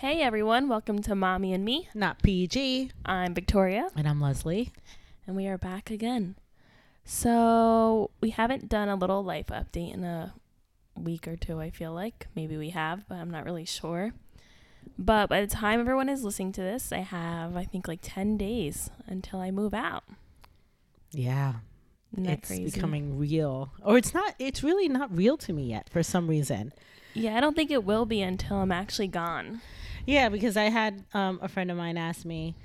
Hey everyone, welcome to Mommy and Me. Not PG. I'm Victoria, And I'm Leslie. and we are back again. So, we haven't done a little life update in a week or two, I feel like. Maybe we have, but I'm not really sure. But by the time everyone is listening to this, I have, I think, like 10 days until I move out. Yeah. It's crazy? becoming real. Or it's not it's really not real to me yet for some reason. Yeah, I don't think it will be until I'm actually gone. Yeah, because I had um, a friend of mine ask me,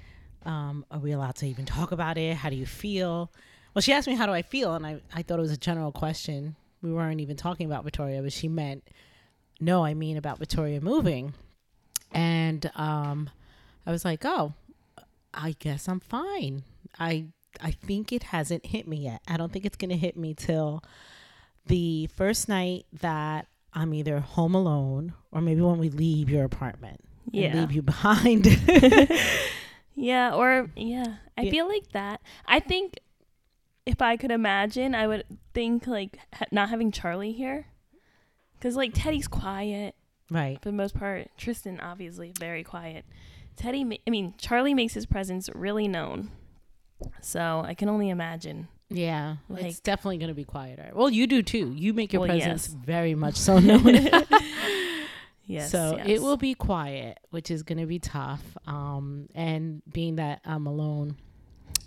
um, are we allowed to even talk about it? How do you feel? Well, she asked me how do I feel and I, I thought it was a general question. We weren't even talking about Victoria, but she meant no, I mean about Victoria moving. And um, I was like, oh, I guess I'm fine. I I think it hasn't hit me yet. I don't think it's gonna hit me till the first night that I'm either home alone or maybe when we leave your apartment Yeah. leave you behind. Yeah, or yeah, I Yeah. feel like that. I think if I could imagine, I would think like ha- not having Charlie here, because like Teddy's quiet right. for the most part. Tristan obviously very quiet. Teddy, ma- I mean Charlie makes his presence really known, so I can only imagine. Yeah. it's definitely gonna be quieter. Well, you do too. You make your Well, presence yes. very much so known. Yes, so yes. it will be quiet, which is going to be tough. Um, and being that I'm alone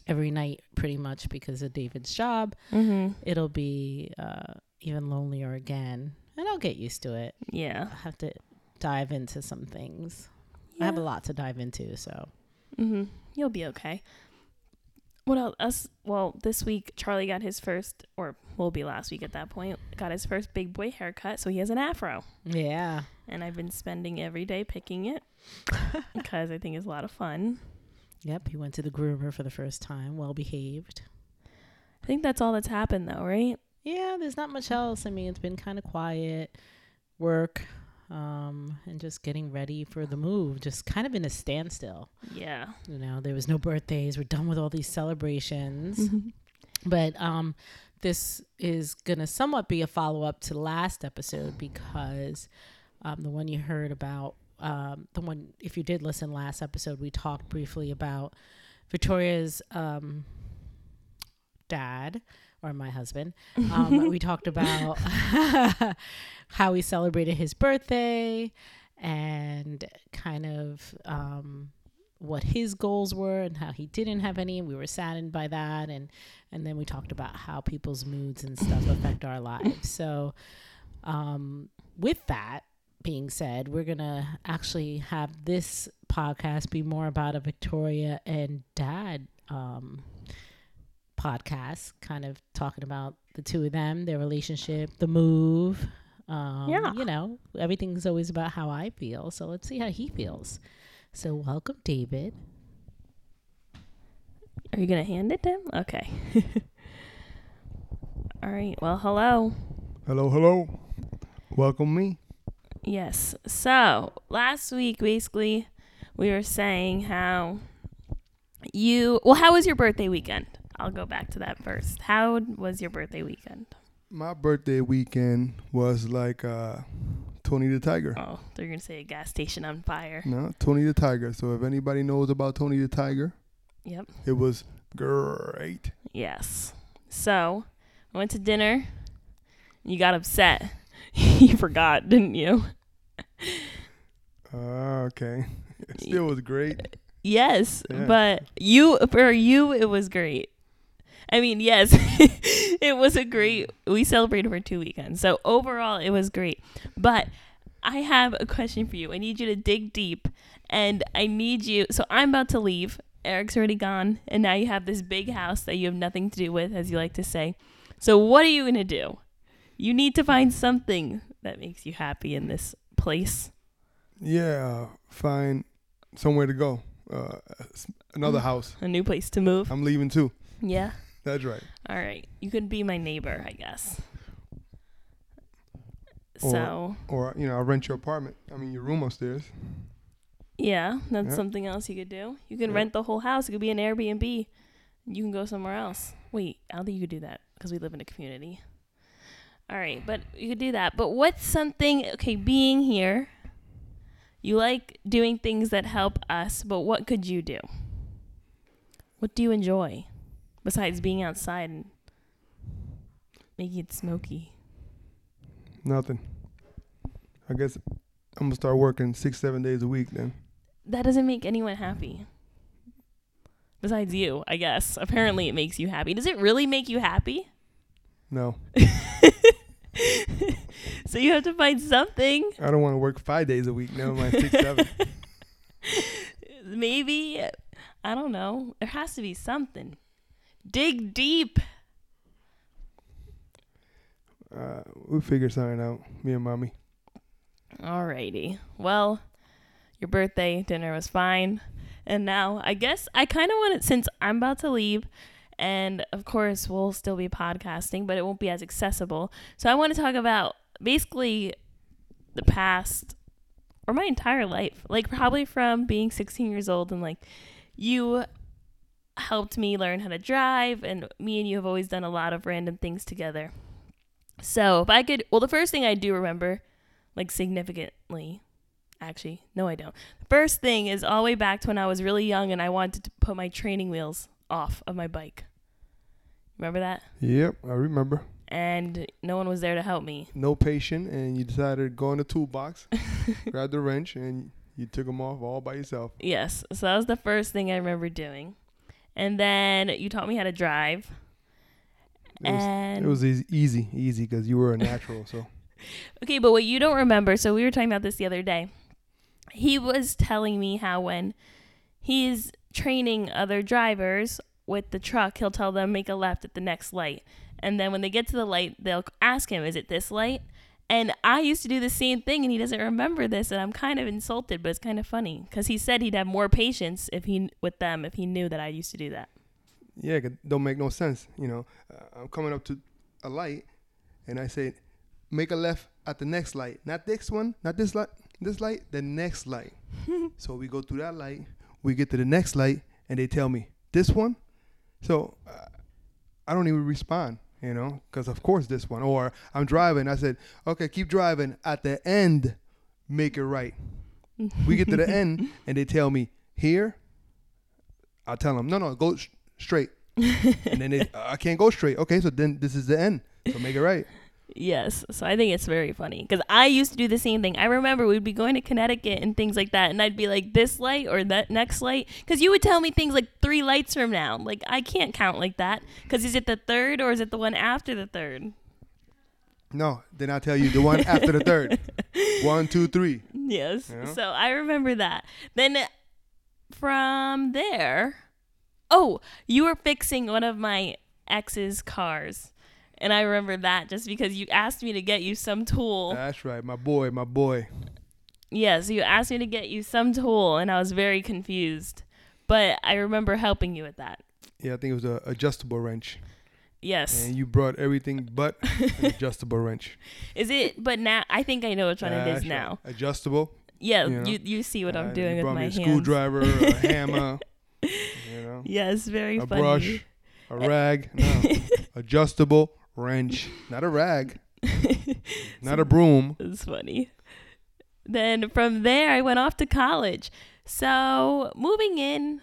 every night, pretty much because of David's job, Mm-hmm. it'll be uh, even lonelier again. And I'll get used to it. Yeah. I have to dive into some things. I have a lot to dive into. So Mm-hmm. You'll be okay. What else? Us? Well, this week Charlie got his first, or will be last week at that point, got his first big boy haircut. So he has an afro, yeah, and I've been spending every day picking it because I think it's a lot of fun. yep. He went to the groomer for the first time. Well behaved. I think that's all that's happened, though, right? Yeah, there's not much else. I mean, it's been kind of quiet, work, um, and just getting ready for the move. Just kind of in a standstill. Yeah. You know, there was no birthdays. We're done with all these celebrations. Mm-hmm. But um, this is gonna somewhat be a follow up to the last episode because um, the one you heard about, um, the one if you did listen last episode, we talked briefly about Victoria's um, dad or my husband. Um, we talked about how we celebrated his birthday and kind of um, what his goals were and how he didn't have any. And we were saddened by that, and and then we talked about how people's moods and stuff affect our lives. So, um, with that being said, we're gonna actually have this podcast be more about a Victoria and Dad um, podcast, kind of talking about the two of them, their relationship, the move. Um, Yeah. you know, everything's always about how I feel. So let's see how he feels. So welcome, David. Are you gonna hand it to him? Okay. all right. Well, hello. Hello, hello. Welcome me. Yes. So last week, basically, we were saying how you. Well, how was your birthday weekend? I'll go back to that first. How was your birthday weekend? My birthday weekend was like uh, Tony the Tiger. Oh, they're gonna say a gas station on fire. No, Tony the Tiger. So if anybody knows about Tony the Tiger, Yep. it was great. Yes. So I went to dinner. You got upset. you forgot, didn't you? Uh, okay. It still was great. Yes, Yeah. but you for you it was great. I mean, yes, it was a great. We celebrated for two weekends, so overall it was great. But I have a question for you. I need you to dig deep, and I need you. So I'm about to leave. Eric's already gone, and now you have this big house that you have nothing to do with, as you like to say. So what are you gonna do? You need to find something that makes you happy in this place. Yeah, find somewhere to go. Uh, another Mm. house. A new place to move. I'm leaving too. Yeah. That's right. All right. You could be my neighbor, I guess. Or- so, Or you know, I'll rent your apartment. I mean, your room upstairs. yeah, that's Yeah. something else you could do. You can Yeah. rent the whole house. It could be an Airbnb. You can go somewhere else. Wait, I don't think you could do that because we live in a community. All right, but you could do that. But what's something, okay, being here, You like doing things that help us, but what could you do? What do you enjoy besides being outside and making it smoky? Nothing. I guess I'm gonna start working six, seven days a week then. That doesn't make anyone happy. Besides you, I guess. Apparently, it makes you happy. Does it really make you happy? No, so you have to find something. I don't want to work five days a week. Never mind six, seven. Maybe, I don't know. There has to be something. Dig deep. Uh, we'll figure something out. Me and mommy. Alrighty. Well, your birthday dinner was fine. And now I guess I kind of want it since I'm about to leave. And of course, we'll still be podcasting, but it won't be as accessible. So I want to talk about basically the past or my entire life. Like, probably from being 16 years old and like you helped me learn how to drive, and me and you have always done a lot of random things together. So if I could, well, the first thing I do remember, like significantly, actually, no, I don't. The first thing is all the way back to when I was really young and I wanted to put my training wheels off of my bike. Remember that? Yep, I remember. And no one was there to help me. No patient, and you decided to go in the toolbox, grab the wrench, and you took them off all by yourself. Yes. So that was the first thing I remember doing. And then you taught me how to drive. It was, it was easy, easy, easy, because you were a natural. So Okay, but what you don't remember, so we were talking about this the other day. He was telling me how when he's training other drivers with the truck, he'll tell them make a left at the next light. And then when they get to the light, they'll ask him, "Is it this light?" And I used to do the same thing and he doesn't remember this and I'm kind of insulted, but it's kind of funny cuz he said he'd have more patience if he with them if he knew that I used to do that. yeah, it don't make no sense. You know, uh, I'm coming up to a light, and I say, make a left at the next light, not this one, not this light, this light, the next light. so we go through that light, we get to the next light, and they tell me this one. So uh, I don't even respond, you know, because of course this one. Or I'm driving, I said, okay, keep driving. At the end, make it right. we get to the end, and they tell me here. I'll tell them, no, no, go sh- straight. and then they, I can't go straight. Okay, so then this is the end. So make it right. Yes. So I think it's very funny because I used to do the same thing. I remember we'd be going to Connecticut and things like that, and I'd be like, this light or that next light. Because you would tell me things like three lights from now. Like, I can't count like that. Because is it the third or is it the one after the third? No, then I'll tell you the one after the third. One, two, three. Yes. So I remember that. Then uh, from there, oh, you were fixing one of my ex's cars. And I remember that just because you asked me to get you some tool. That's right, my boy, my boy. Yeah, so you asked me to get you some tool, and I was very confused. But I remember helping you with that. Yeah, I think it was a adjustable wrench, Yes. and you brought everything but an adjustable wrench. Is it? But now I think I know which one it is now. Adjustable. Yeah, You know, you you see what Uh, I'm doing with my hands. screwdriver, a hammer, you know, Yes, very funny. a funny. brush, a rag. No, adjustable wrench, not a rag, not a broom. It's funny. Then from there, I went off to college. So moving in,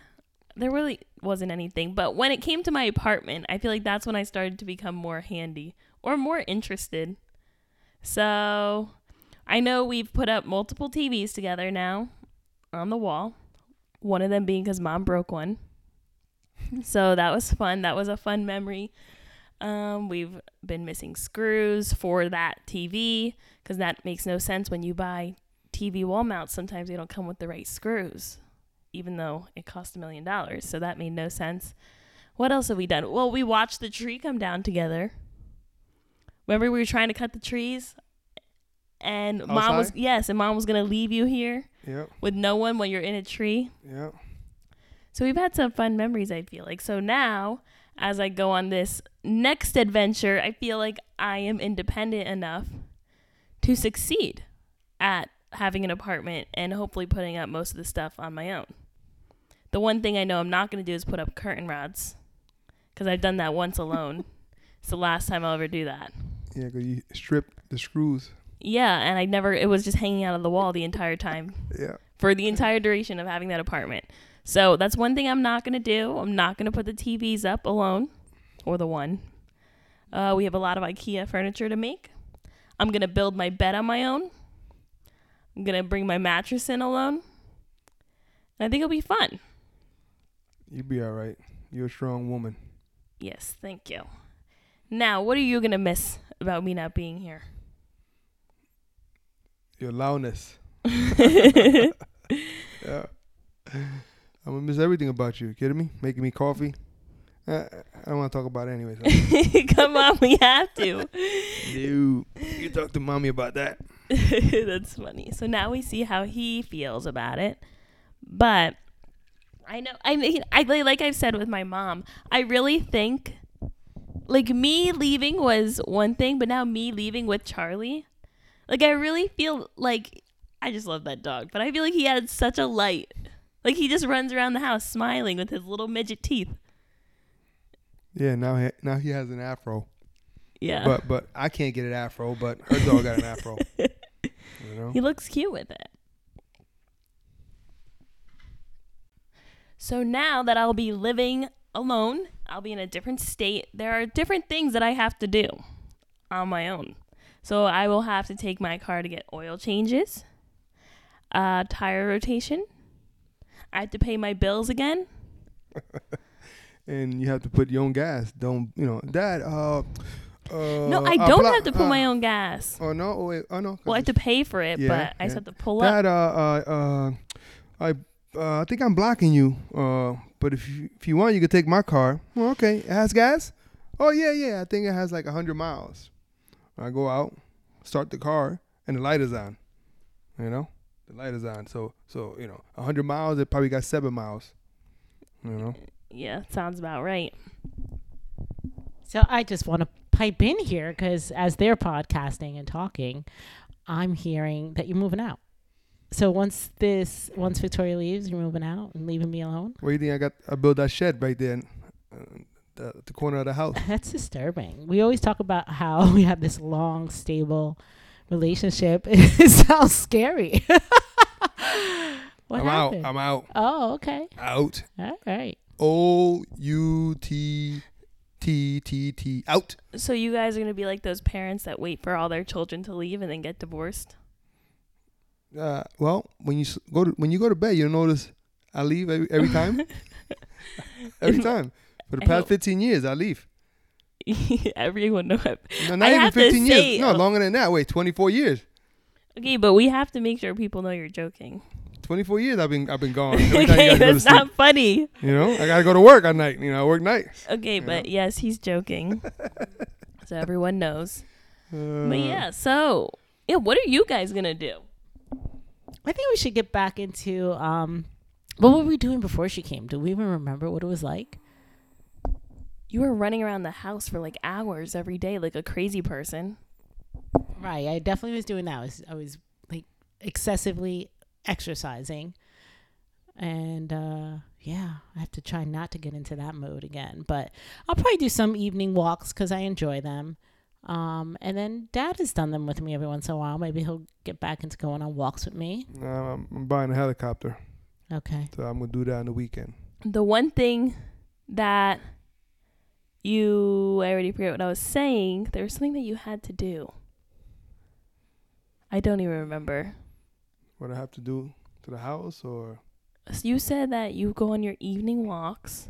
there really wasn't anything. But when it came to my apartment, I feel like that's when I started to become more handy or more interested. So I know we've put up multiple TVs together now on the wall. One of them being because mom broke one. so that was fun. That was a fun memory. Um, we've been missing screws for that TV because that makes no sense when you buy TV wall mounts. Sometimes they don't come with the right screws, even though it cost a million dollars. So that made no sense. What else have we done? Well, we watched the tree come down together. Remember we were trying to cut the trees, and mom was yes, and mom was gonna leave you here Yep, with no one when you're in a tree. yep. So we've had some fun memories, I feel like. So now, as I go on this next adventure, I feel like I am independent enough to succeed at having an apartment and hopefully putting up most of the stuff on my own. The one thing I know I'm not going to do is put up curtain rods because I've done that once alone. it's the last time I'll ever do that. Yeah, because you strip the screws. Yeah, and I never. It was just hanging out of the wall the entire time Yeah. for the entire duration of having that apartment. So that's one thing I'm not gonna do. I'm not gonna put the TVs up alone, or the one. Uh, we have a lot of IKEA furniture to make. I'm gonna build my bed on my own. I'm gonna bring my mattress in alone. And I think it'll be fun. You'll be all right. You're a strong woman. Yes, thank you. Now, what are you gonna miss about me not being here? Your loudness. Yeah. I'm gonna miss everything about you. Kidding me? Making me coffee. Uh, I don't want to talk about it anyway. So. Come on, we have to. Dude, you talk to mommy about that. That's funny. So now we see how he feels about it. But I know I mean I like I've said with my mom, I really think like me leaving was one thing, but now me leaving with Charlie, like I really feel like I just love that dog, but I feel like he had such a light. Like he just runs around the house smiling with his little midget teeth. Yeah, now he, now he has an afro. Yeah. But but I can't get an afro, but her dog got an afro. You know? He looks cute with it. So now that I'll be living alone, I'll be in a different state. There are different things that I have to do on my own. So I will have to take my car to get oil changes, uh, tire rotation. I have to pay my bills again. And you have to put your own gas. Don't you know, Dad? Uh, uh, no, I don't have to put uh, my own gas. Oh no! Oh, wait, oh no! Well, I have to pay for it, Yeah, but I just have to pull up. Dad, uh, uh, uh, I, uh, I think I'm blocking you. Uh, but if you, if you want, you can take my car. Well, okay. It has gas. Oh yeah, yeah. I think it has like hundred miles. I go out, start the car, and the light is on. You know, the light is on. So so you know, a hundred miles. It probably got seven miles. You know. Yeah, sounds about right. So I just want to pipe in here because as they're podcasting and talking, I'm hearing that you're moving out. So once this, once Victoria leaves, you're moving out and leaving me alone. Where do you think I got? I built that shed right there, in, uh, the, the corner of the house. That's disturbing. We always talk about how we have this long, stable relationship. It sounds scary. what I'm happened? out. I'm out. oh, okay. Out. All right. O U T T T T. Out. So you guys are gonna be like those parents that wait for all their children to leave and then get divorced. Uh, well, when you s- go to when you go to bed, you'll notice I leave every, every time. every time for the I past hope- fifteen years, I leave. Everyone know. it. No, not I even have to fifteen say- years. No, longer than that. Wait, twenty four years. Okay, but we have to make sure people know you're joking. Twenty four years. I've been I've been gone. Every okay, gotta that's sleep. not funny. You know, I gotta go to work at night. You know, I work nights. Okay, but yes, he's joking. so everyone knows. Uh, But yeah, so yeah, what are you guys gonna do? I think we should get back into um, what were we doing before she came? Do we even remember what it was like? You were running around the house for like hours every day, like a crazy person. Right. I definitely was doing that. I was, I was like excessively exercising. And uh, yeah, I have to try not to get into that mode again. But I'll probably do some evening walks because I enjoy them. Um, and then dad has done them with me every once in a while. Maybe he'll get back into going on walks with me. uh, I'm, I'm buying a helicopter, Okay. so I'm gonna do that on the weekend. The one thing that you I already forget what I was saying. There was something that you had to do. I don't even remember. What I have to do to the house, or So you said that you go on your evening walks.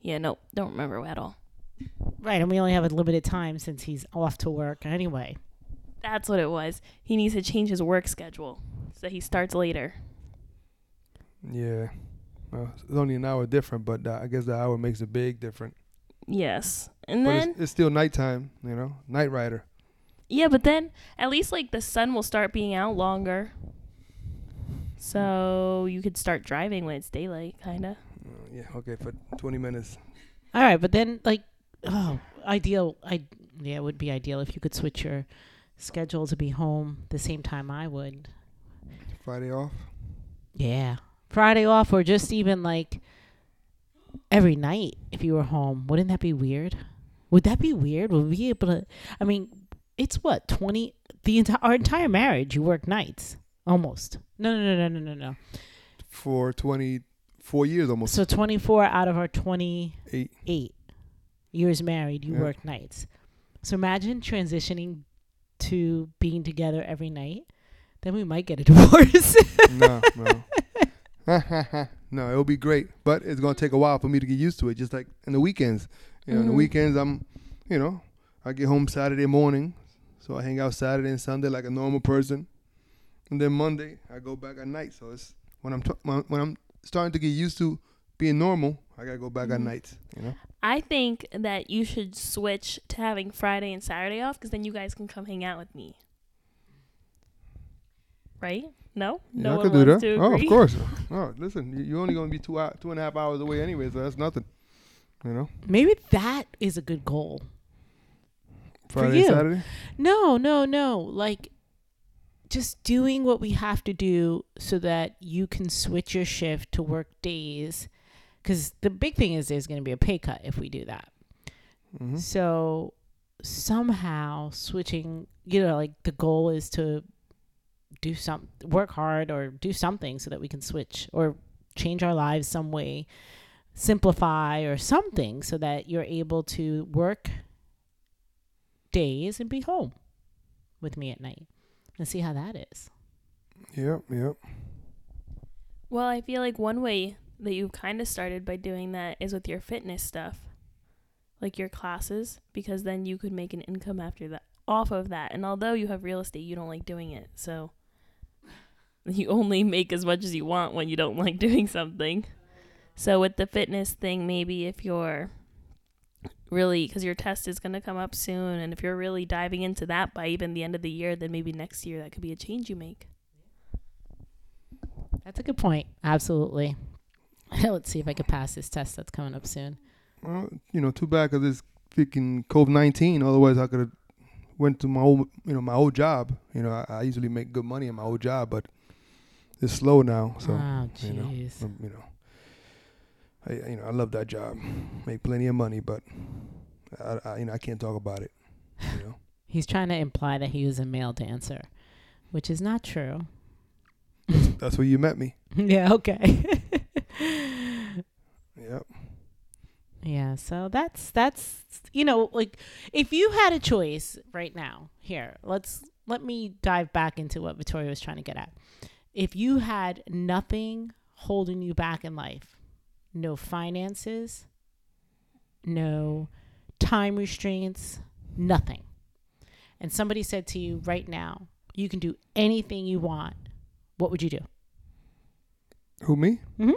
Yeah, no, don't remember at all. Right. And we only have a limited time since he's off to work anyway. That's what it was. He needs to change his work schedule so he starts later. yeah, well, it's only an hour different, but uh, I guess the hour makes a big difference. Yes. And But then it's, it's still nighttime, you know, night rider. yeah, but then at least like the sun will start being out longer. So you could start driving when it's daylight, kind of. Uh, yeah, okay, for 20 minutes. All right, but then like, oh, ideal. I yeah, it would be ideal if you could switch your schedule to be home the same time I would. Friday off. Yeah, Friday off, or just even like every night if you were home. Wouldn't that be weird? Would that be weird? Would we be able to? I mean, it's what 20, the entire our entire marriage, you work nights almost. No, no, no, no, no, no, no. For 24 years almost. So 24 out of our 28 Eight. years married, you Yeah. work nights. So imagine transitioning to being together every night. Then we might get a divorce. no, no. no, it'll be great, but it's gonna take a while for me to get used to it. Just like in the weekends, you know, in the Mhm. weekends I'm, you know, I get home Saturday morning, so I hang out Saturday and Sunday like a normal person, and then Monday I go back at night. So it's when I'm t- when I'm starting to get used to being normal, I gotta go back at Mhm. nights. You know, I think that you should switch to having Friday and Saturday off because then you guys can come hang out with me. Right? No? yeah, no I one could do that. wants to Oh, of course. Oh, listen, you- you're only gonna be two hou- two and a half hours away anyway, so that's nothing. You know, Maybe that is a good goal. Friday, you. Saturday. No, no, no. Like just doing what we have to do so that you can switch your shift to work days. Because the big thing is there's going to be a pay cut if we do that. hmm So somehow switching, you know, like the goal is to do some work hard or do something so that we can switch or change our lives some way, simplify or something so that you're able to work days and be home with me at night and see how that is. Yep, yep. Well, I feel like one way that you've kind of started by doing that is with your fitness stuff, like your classes, because then you could make an income after that off of that. And although you have real estate, you don't like doing it, so you only make as much as you want when you don't like doing something. So with the fitness thing, maybe if you're really because your test is going to come up soon and if you're really diving into that by even the end of the year then maybe next year that could be a change you make That's a good point. Absolutely. Let's see if I could pass this test that's coming up soon. Well, you know, too bad because it's freaking COVID nineteen. Otherwise, I could have went to my old, you know, my old job. You know, I, I usually make good money in my old job, but it's slow now. So, oh, you know, um, you know, I, you know, I love that job, make plenty of money, but I, I, you know, I can't talk about it. You know, He's trying to imply that he was a male dancer, which is not true. that's where you met me. yeah, okay. Yep. yeah, so that's that's you know, like if you had a choice right now, here, let's let me dive back into what Victoria was trying to get at. If you had nothing holding you back in life, no finances, no time restraints, nothing. And somebody said to you right now, you can do anything you want. What would you do? Who me? Mhm.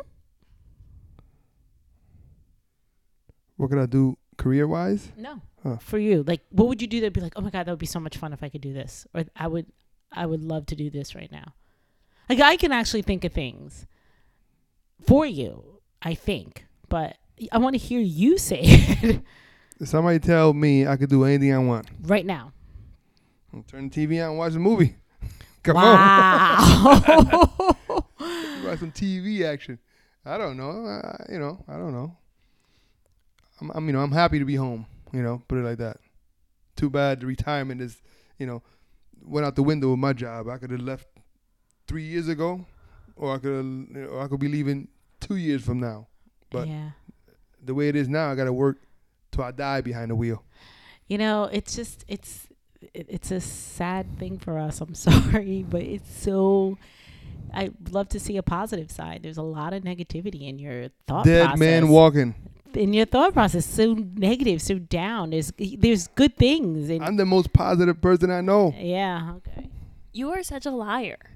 What could I do career wise? No. Huh. For you, like, what would you do that'd be like, oh my god, that would be so much fun if I could do this, or I would, I would love to do this right now. Like, I can actually think of things for you. I think, but I want to hear you say it Somebody tell me I could do anything I want. right now. I'll turn the TV on and watch a movie. Come on. wow. Watch some TV action. I don't know. I, you know, I don't know. I'm, I'm, you know, I'm happy to be home. You know, put it like that. Too bad the retirement is, you know, went out the window with my job. I could have left three years ago, or I could, or I could be leaving two years from now. But yeah. the way it is now, I got to work till I die behind the wheel. You know, it's just it's it's a sad thing for us. I'm sorry, but it's so. I love to see a positive side. There's a lot of negativity in your thought Dead process. man walking. in your thought process, so negative, so down. There's there's good things. And, I'm the most positive person I know. yeah. Okay. you are such a liar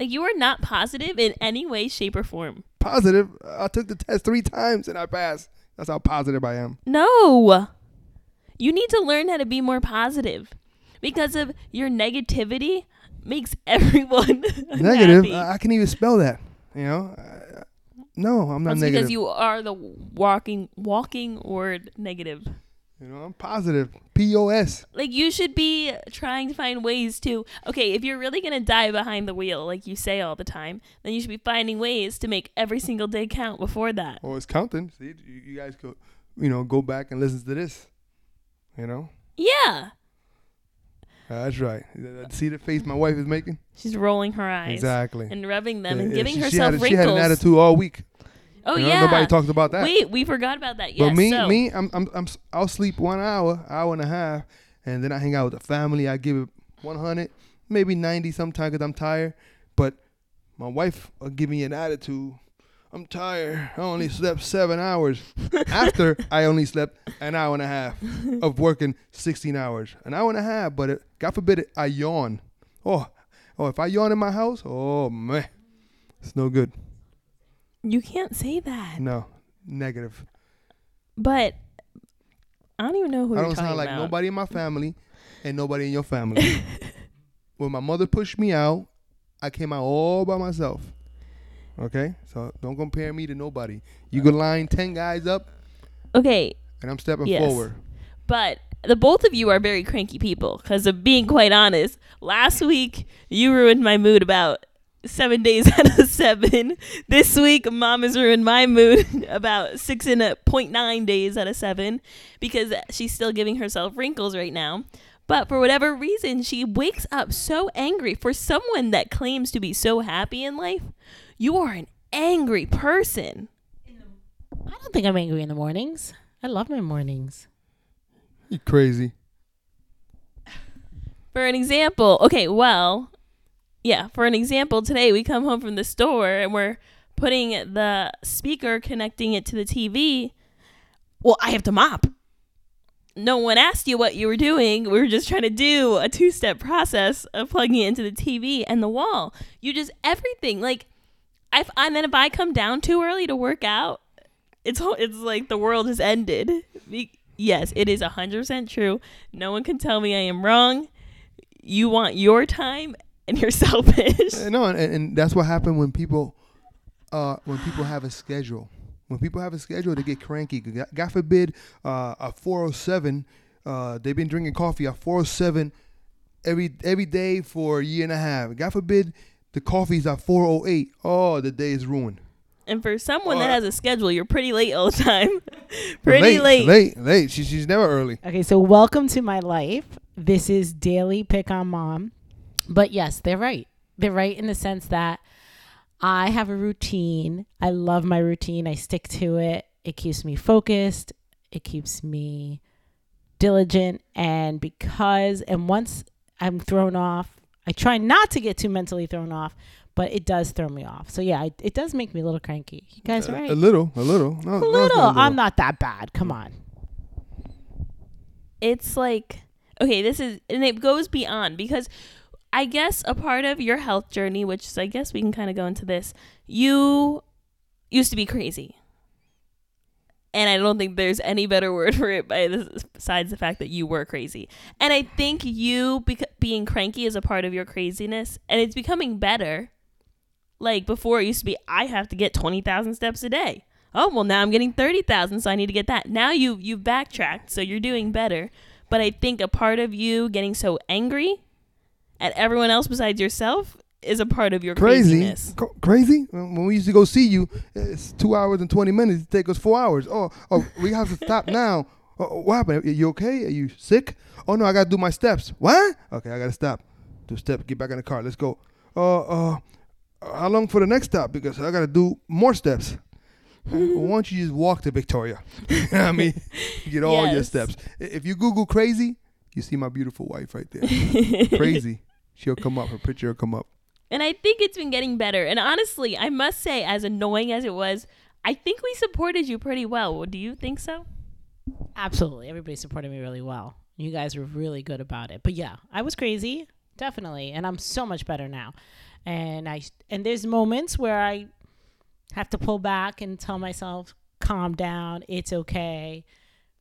like you are not positive in any way shape or form Positive. I took the test three times and I passed. That's how positive I am. No. You need to learn how to be more positive because of your negativity makes everyone Negative. I can't even spell that. You know. I- no, I'm not That's negative. because you are the walking walking word negative. You know, I'm positive. P O S. Like you should be trying to find ways to okay, if you're really gonna die behind the wheel, like you say all the time, then you should be finding ways to make every single day count before that. Oh, it's counting. See, you, you guys go, you know, go back and listen to this. You know, Yeah. Uh, that's right. See the face my wife is making? She's rolling her eyes Exactly. and rubbing them Yeah, and giving she, herself she had, wrinkles. She had an attitude all week. Oh You know, yeah. Nobody talks about that. Wait, we forgot about that. Yes. but me, so, me, I'm, I'm, I'm, I'll sleep one hour, hour and a half, and then I hang out with the family. I give it 100, maybe 90 sometimes because I'm tired. But my wife will give me an attitude. I'm tired. I only slept seven hours. After I only slept an hour and a half of working 16 hours, an hour and a half. But it, God forbid it, I yawn. Oh, oh, if I yawn in my house, oh man, it's no good. You can't say that. No, negative. But I don't even know who I don't sound like about. nobody in my family and nobody in your family. when my mother pushed me out, I came out all by myself. Okay? So don't compare me to nobody. You can line 10 guys up Okay, and I'm stepping Yes. forward. but the both of you are very cranky people. Because of being quite honest, last week you ruined my mood about seven days out of seven. This week, mom has ruined my mood about six and a point nine days out of seven because she's still giving herself wrinkles right now. But for whatever reason, she wakes up so angry. For someone that claims to be so happy in life, you are an angry person. I don't think I'm angry in the mornings. I love my mornings. You crazy. For an example, okay, well, yeah, for an example, today we come home from the store and we're putting the speaker, connecting it to the TV. Well, I have to mop. No one asked you what you were doing. We were just trying to do a two step process of plugging it into the TV and the wall. You just everything. Like, I, and then if I come down too early to work out, it's it's like the world has ended. Yes, it is 100% true. No one can tell me I am wrong. You want your time and you're selfish. Uh, No, and, and that's what happened when people, uh, when people have a schedule. When people have a schedule, they get cranky. God God forbid, uh, a 407. Uh, they've been drinking coffee at 407 every every day for a year and a half. God forbid, the coffee's at 408. Oh, the day is ruined. And for someone that has a schedule, you're pretty late all the time. pretty late. Late, late. She, she's never early. Okay, so welcome to my life. This is daily pick on mom. But yes, they're right. They're right in the sense that I have a routine. I love my routine. I stick to it. It keeps me focused. It keeps me diligent. And because, and once I'm thrown off, I try not to get too mentally thrown off, but it does throw me off. So yeah, it, it does make me a little cranky. You guys are right. A little, a little. No, A no, little. not I'm not that bad. Come on. it's like okay this is and it goes beyond because i guess a part of your health journey which is i guess we can kind of go into this you used to be crazy. And i don't think there's any better word for it besides the fact that you were crazy. And i think you bec- being cranky is a part of your craziness and it's becoming better. Like before it used to be i have to get 20000 steps a day. Oh well now i'm getting 30000 so i need to get that. Now you you've backtracked so you're doing better. But i think a part of you getting so angry at everyone else besides yourself is a part of your crazy. craziness crazy. When we used to go see you, it's two hours and twenty minutes. It takes us four hours. Oh, oh, we have to stop now. Oh, oh, what happened? Are you okay? Are you sick? Oh no, I gotta do my steps. What? Okay, I gotta stop. Do steps. Get back in the car. Let's go. Uh, uh, how long for the next stop? Because I gotta do more steps. Uh, Why don't you just walk to Victoria? You know what I mean, you get all your steps. If you Google crazy, you see my beautiful wife right there. crazy. She'll come up. Her picture will come up. And I think it's been getting better. And honestly, I must say, as annoying as it was, I think we supported you pretty well. Do you think so? Absolutely. Everybody supported me really well. You guys were really good about it. But yeah, I was crazy, definitely, and I'm so much better now. And I and there's moments where I have to pull back and tell myself, "Calm down. It's okay.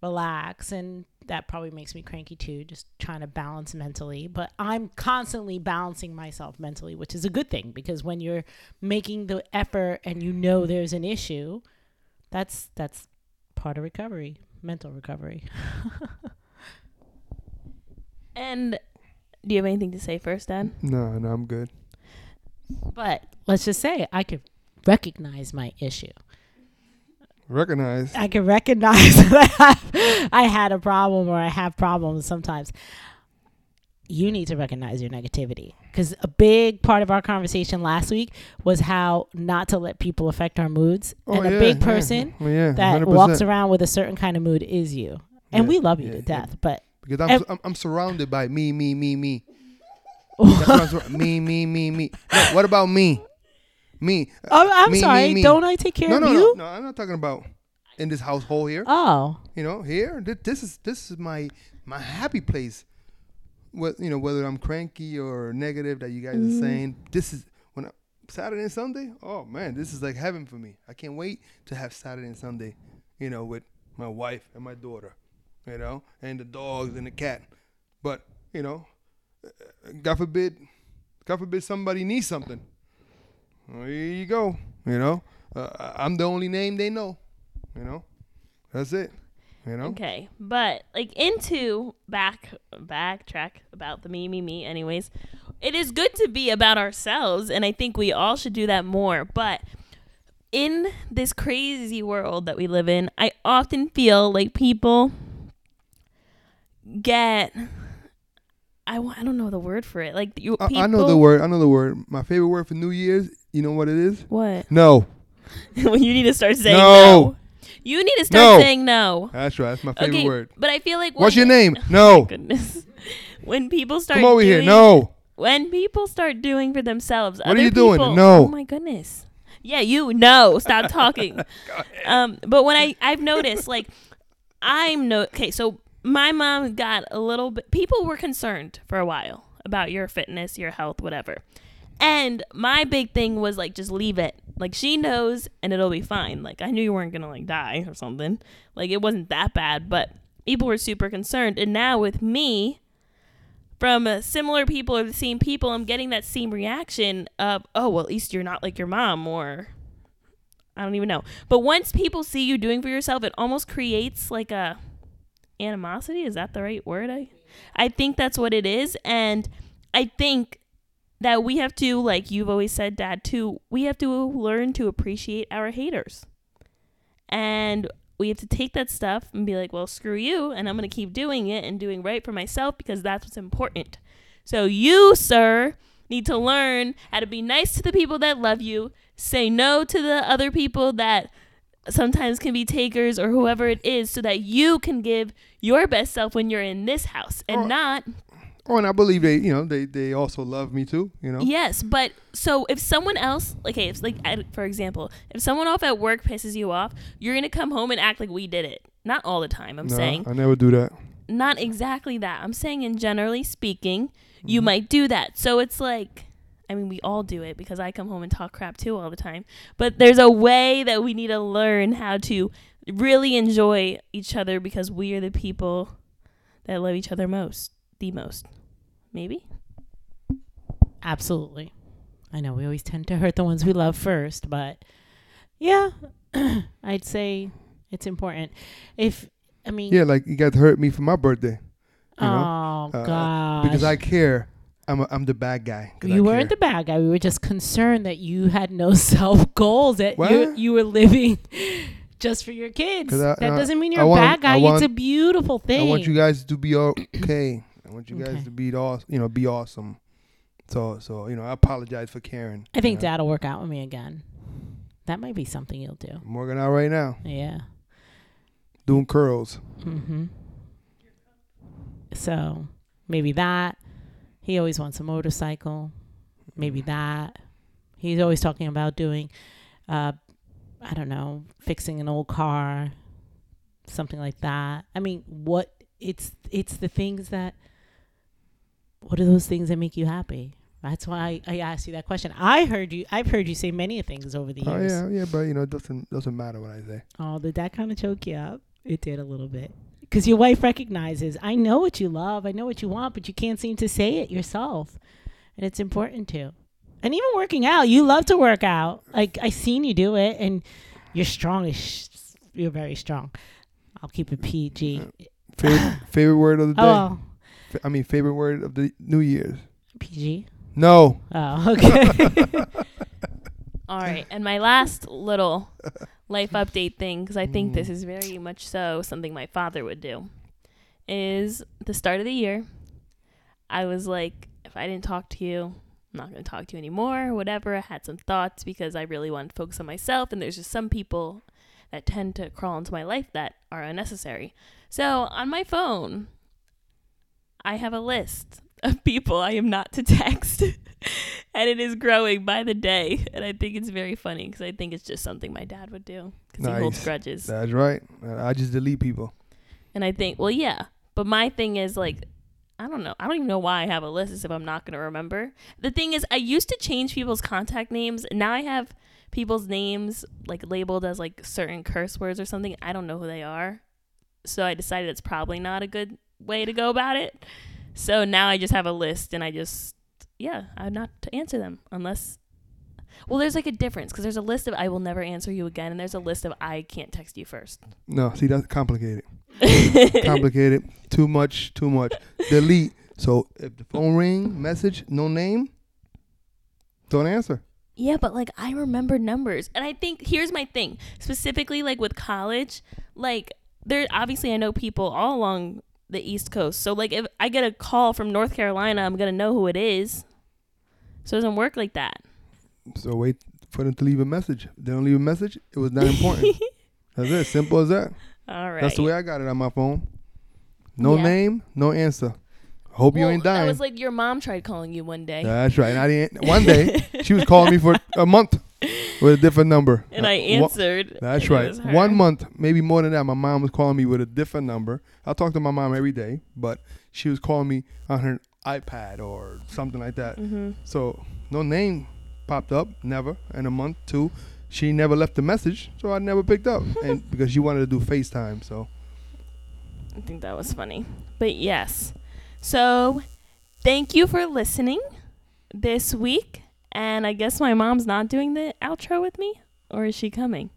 Relax." And that probably makes me cranky too, just trying to balance mentally. But I'm constantly balancing myself mentally, which is a good thing because when you're making the effort and you know there's an issue, that's that's part of recovery, mental recovery. And do you have anything to say first, Dan? No, no, I'm good. But let's just say I could recognize my issue. Recognize. I can recognize that I, had a problem or I have problems sometimes. you need to recognize your negativity because a big part of our conversation last week was how not to let people affect our moods Oh, and a yeah, big yeah. person Well, yeah, that walks around with a certain kind of mood is you and we love you to death but because I'm, I'm I'm surrounded by me, me, me, me. That's what I'm sur- me, me, me, me. No, what about me? Me. oh, i'm Me, me, sorry me. don't i take care No, of no, you no, no. I'm not talking about in this household here. oh You know, here, thi- this is this is my my happy place. What you know, whether I'm cranky or negative that you guys Mm-hmm. are saying, this is when I, Saturday and Sunday. Oh man, this is like heaven for me. I can't wait to have Saturday and Sunday. You know, with my wife and my daughter. You know, and the dogs and the cat. But you know, uh, God forbid, God forbid somebody needs something. Well, here you go. You know, uh, I'm the only name they know. You know, that's it. You know. Okay, but like into back backtrack about the me me me. Anyways, it is good to be about ourselves, and I think we all should do that more. But in this crazy world that we live in, I often feel like people get. I, I don't know the word for it. Like you, I, people. I know the word. I know the word. My favorite word for New Year's. You know what it is? What? No. well, you need to start saying No. no. You need to start No. saying no. That's right. That's my favorite Okay, word. but I feel like What's your name? Oh No. my goodness. When people start Come over here. No. When people start doing for themselves, What are other you doing? No. Oh my goodness. Yeah, you no. Stop talking. um, but when I I've noticed like I'm no okay. So my mom got a little bit. People were concerned for a while about your fitness, your health, whatever. And my big thing was like just leave it. Like she knows and it'll be fine. Like I knew you weren't gonna like die or something. Like it wasn't that bad, but people were super concerned. And now with me, from uh, similar people or the same people, I'm getting that same reaction of, oh, well, at least you're not like your mom, or I don't even know. But once people see you doing for yourself, it almost creates like a animosity. Is that the right word? I, I think that's what it is, and I think that we have to, like you've always said, Dad, too. We have to learn to appreciate our haters, and we have to take that stuff and be like, well, screw you, and I'm going to keep doing it and doing right for myself because that's what's important. So you, sir, need to learn how to be nice to the people that love you, say no to the other people that sometimes can be takers or whoever it is so that you can give your best self when you're in this house and Oh. not Oh, and I believe they, you know, they they also love me too. You know. Yes, but so if someone else, okay, if like for example, if someone off at work pisses you off, you're gonna come home and act like we did it. Not all the time. I'm No, saying I never do that. not exactly that. I'm saying in generally speaking, Mm-hmm. you might do that. So it's like, I mean, we all do it because I come home and talk crap too all the time. But there's a way that we need to learn how to really enjoy each other because we are the people that love each other most, the most. Maybe. Absolutely. I know we always tend to hurt the ones we love first, but yeah, I'd say it's important. If I mean, Yeah, like you guys hurt me for my birthday. You know, oh uh, god, because I care. I'm a, I'm the bad guy. I you weren't the bad guy. We were just concerned that you had no self goals that you What? you were living just for your kids. I- that I- doesn't mean you're a want- bad guy. I it's a beautiful thing. I want you guys to be okay. I want you guys Okay. to be all you know, be awesome. So so you know, I apologize for caring. I think you know. Dad'll work out with me again. That might be something you'll do. I'm working out right now, Yeah. doing curls. Mm-hmm. So maybe that. He always wants a motorcycle. Maybe that. He's always talking about doing, uh, I don't know, fixing an old car, something like that. I mean, what? It's it's the things that. What are those things that make you happy? That's why I, I asked you that question. I heard you. I've heard you say many things over the years. Oh yeah, yeah, but you know, it doesn't doesn't matter what I say. Oh, did that kind of choke you up? It did a little bit. Because your wife recognizes, I know what you love, I know what you want, but you can't seem to say it yourself. And it's important to. And even working out, you love to work out. Like, I seen you do it, and you're strong. as sh- You're very strong. I'll keep it PG. Uh, favorite favorite word of the day. Oh, well, Fa- I mean, favorite word of the New Year's. PG. No. Oh, okay. All right, and my last little life update thing, because I think this mm. is very much so something my father would do, is the start of the year. I was like, if I didn't talk to you, I'm not going to talk to you anymore, whatever. I had some thoughts because I really wanted to focus on myself. And there's just some people that tend to crawl into my life that are unnecessary. So on my phone, I have a list of people I am not to text. and it is growing by the day. And I think it's very funny because I think it's just something my dad would do because he holds grudges. That's right. I just delete people. And I think, well, yeah. But my thing is like, I don't know. I don't even know why I have a list if I'm not going to remember. The thing is, I used to change people's contact names. Now I have people's names like labeled as like certain curse words or something. I don't know who they are. So I decided it's probably not a good way to go about it. So now I just have a list and I just, yeah, I'm not to answer them unless. Well, there's like a difference because there's a list of I will never answer you again, and there's a list of I can't text you first. No, see that's complicated. complicated. Too much. Too much. Delete. So if the phone ring, message, no name, don't answer. Yeah, but like I remember numbers. And I think here's my thing, specifically like with college, like there obviously I know people all along the East Coast. So like if I get a call from North Carolina, I'm going to know who it is. So it doesn't work like that. So wait for them to leave a message. If they don't leave a message, it was not important. That's it. Simple as that. All right. That's the way I got it on my phone. No Yeah. name, no answer. Hope you Well, ain't That dying. was like your mom tried calling you one day. That's right. And I didn't. One day she was calling me for a month with a different number. and Uh, I answered. That's right. One month, maybe more than that. My mom was calling me with a different number. I talk to my mom every day, but she was calling me on her iPad or something like that. Mhm. So no name popped up, never. In a month, two, she never left a message, so I never picked up. and because she wanted to do FaceTime, so I think that was funny. But yes. So thank you for listening this week. And I guess my mom's not doing the outro with me? Or is she coming?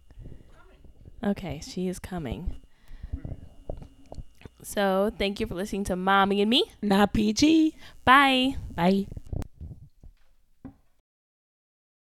Okay, she is coming. So thank you for listening to Mommy and Me. Not PG. Bye. Bye.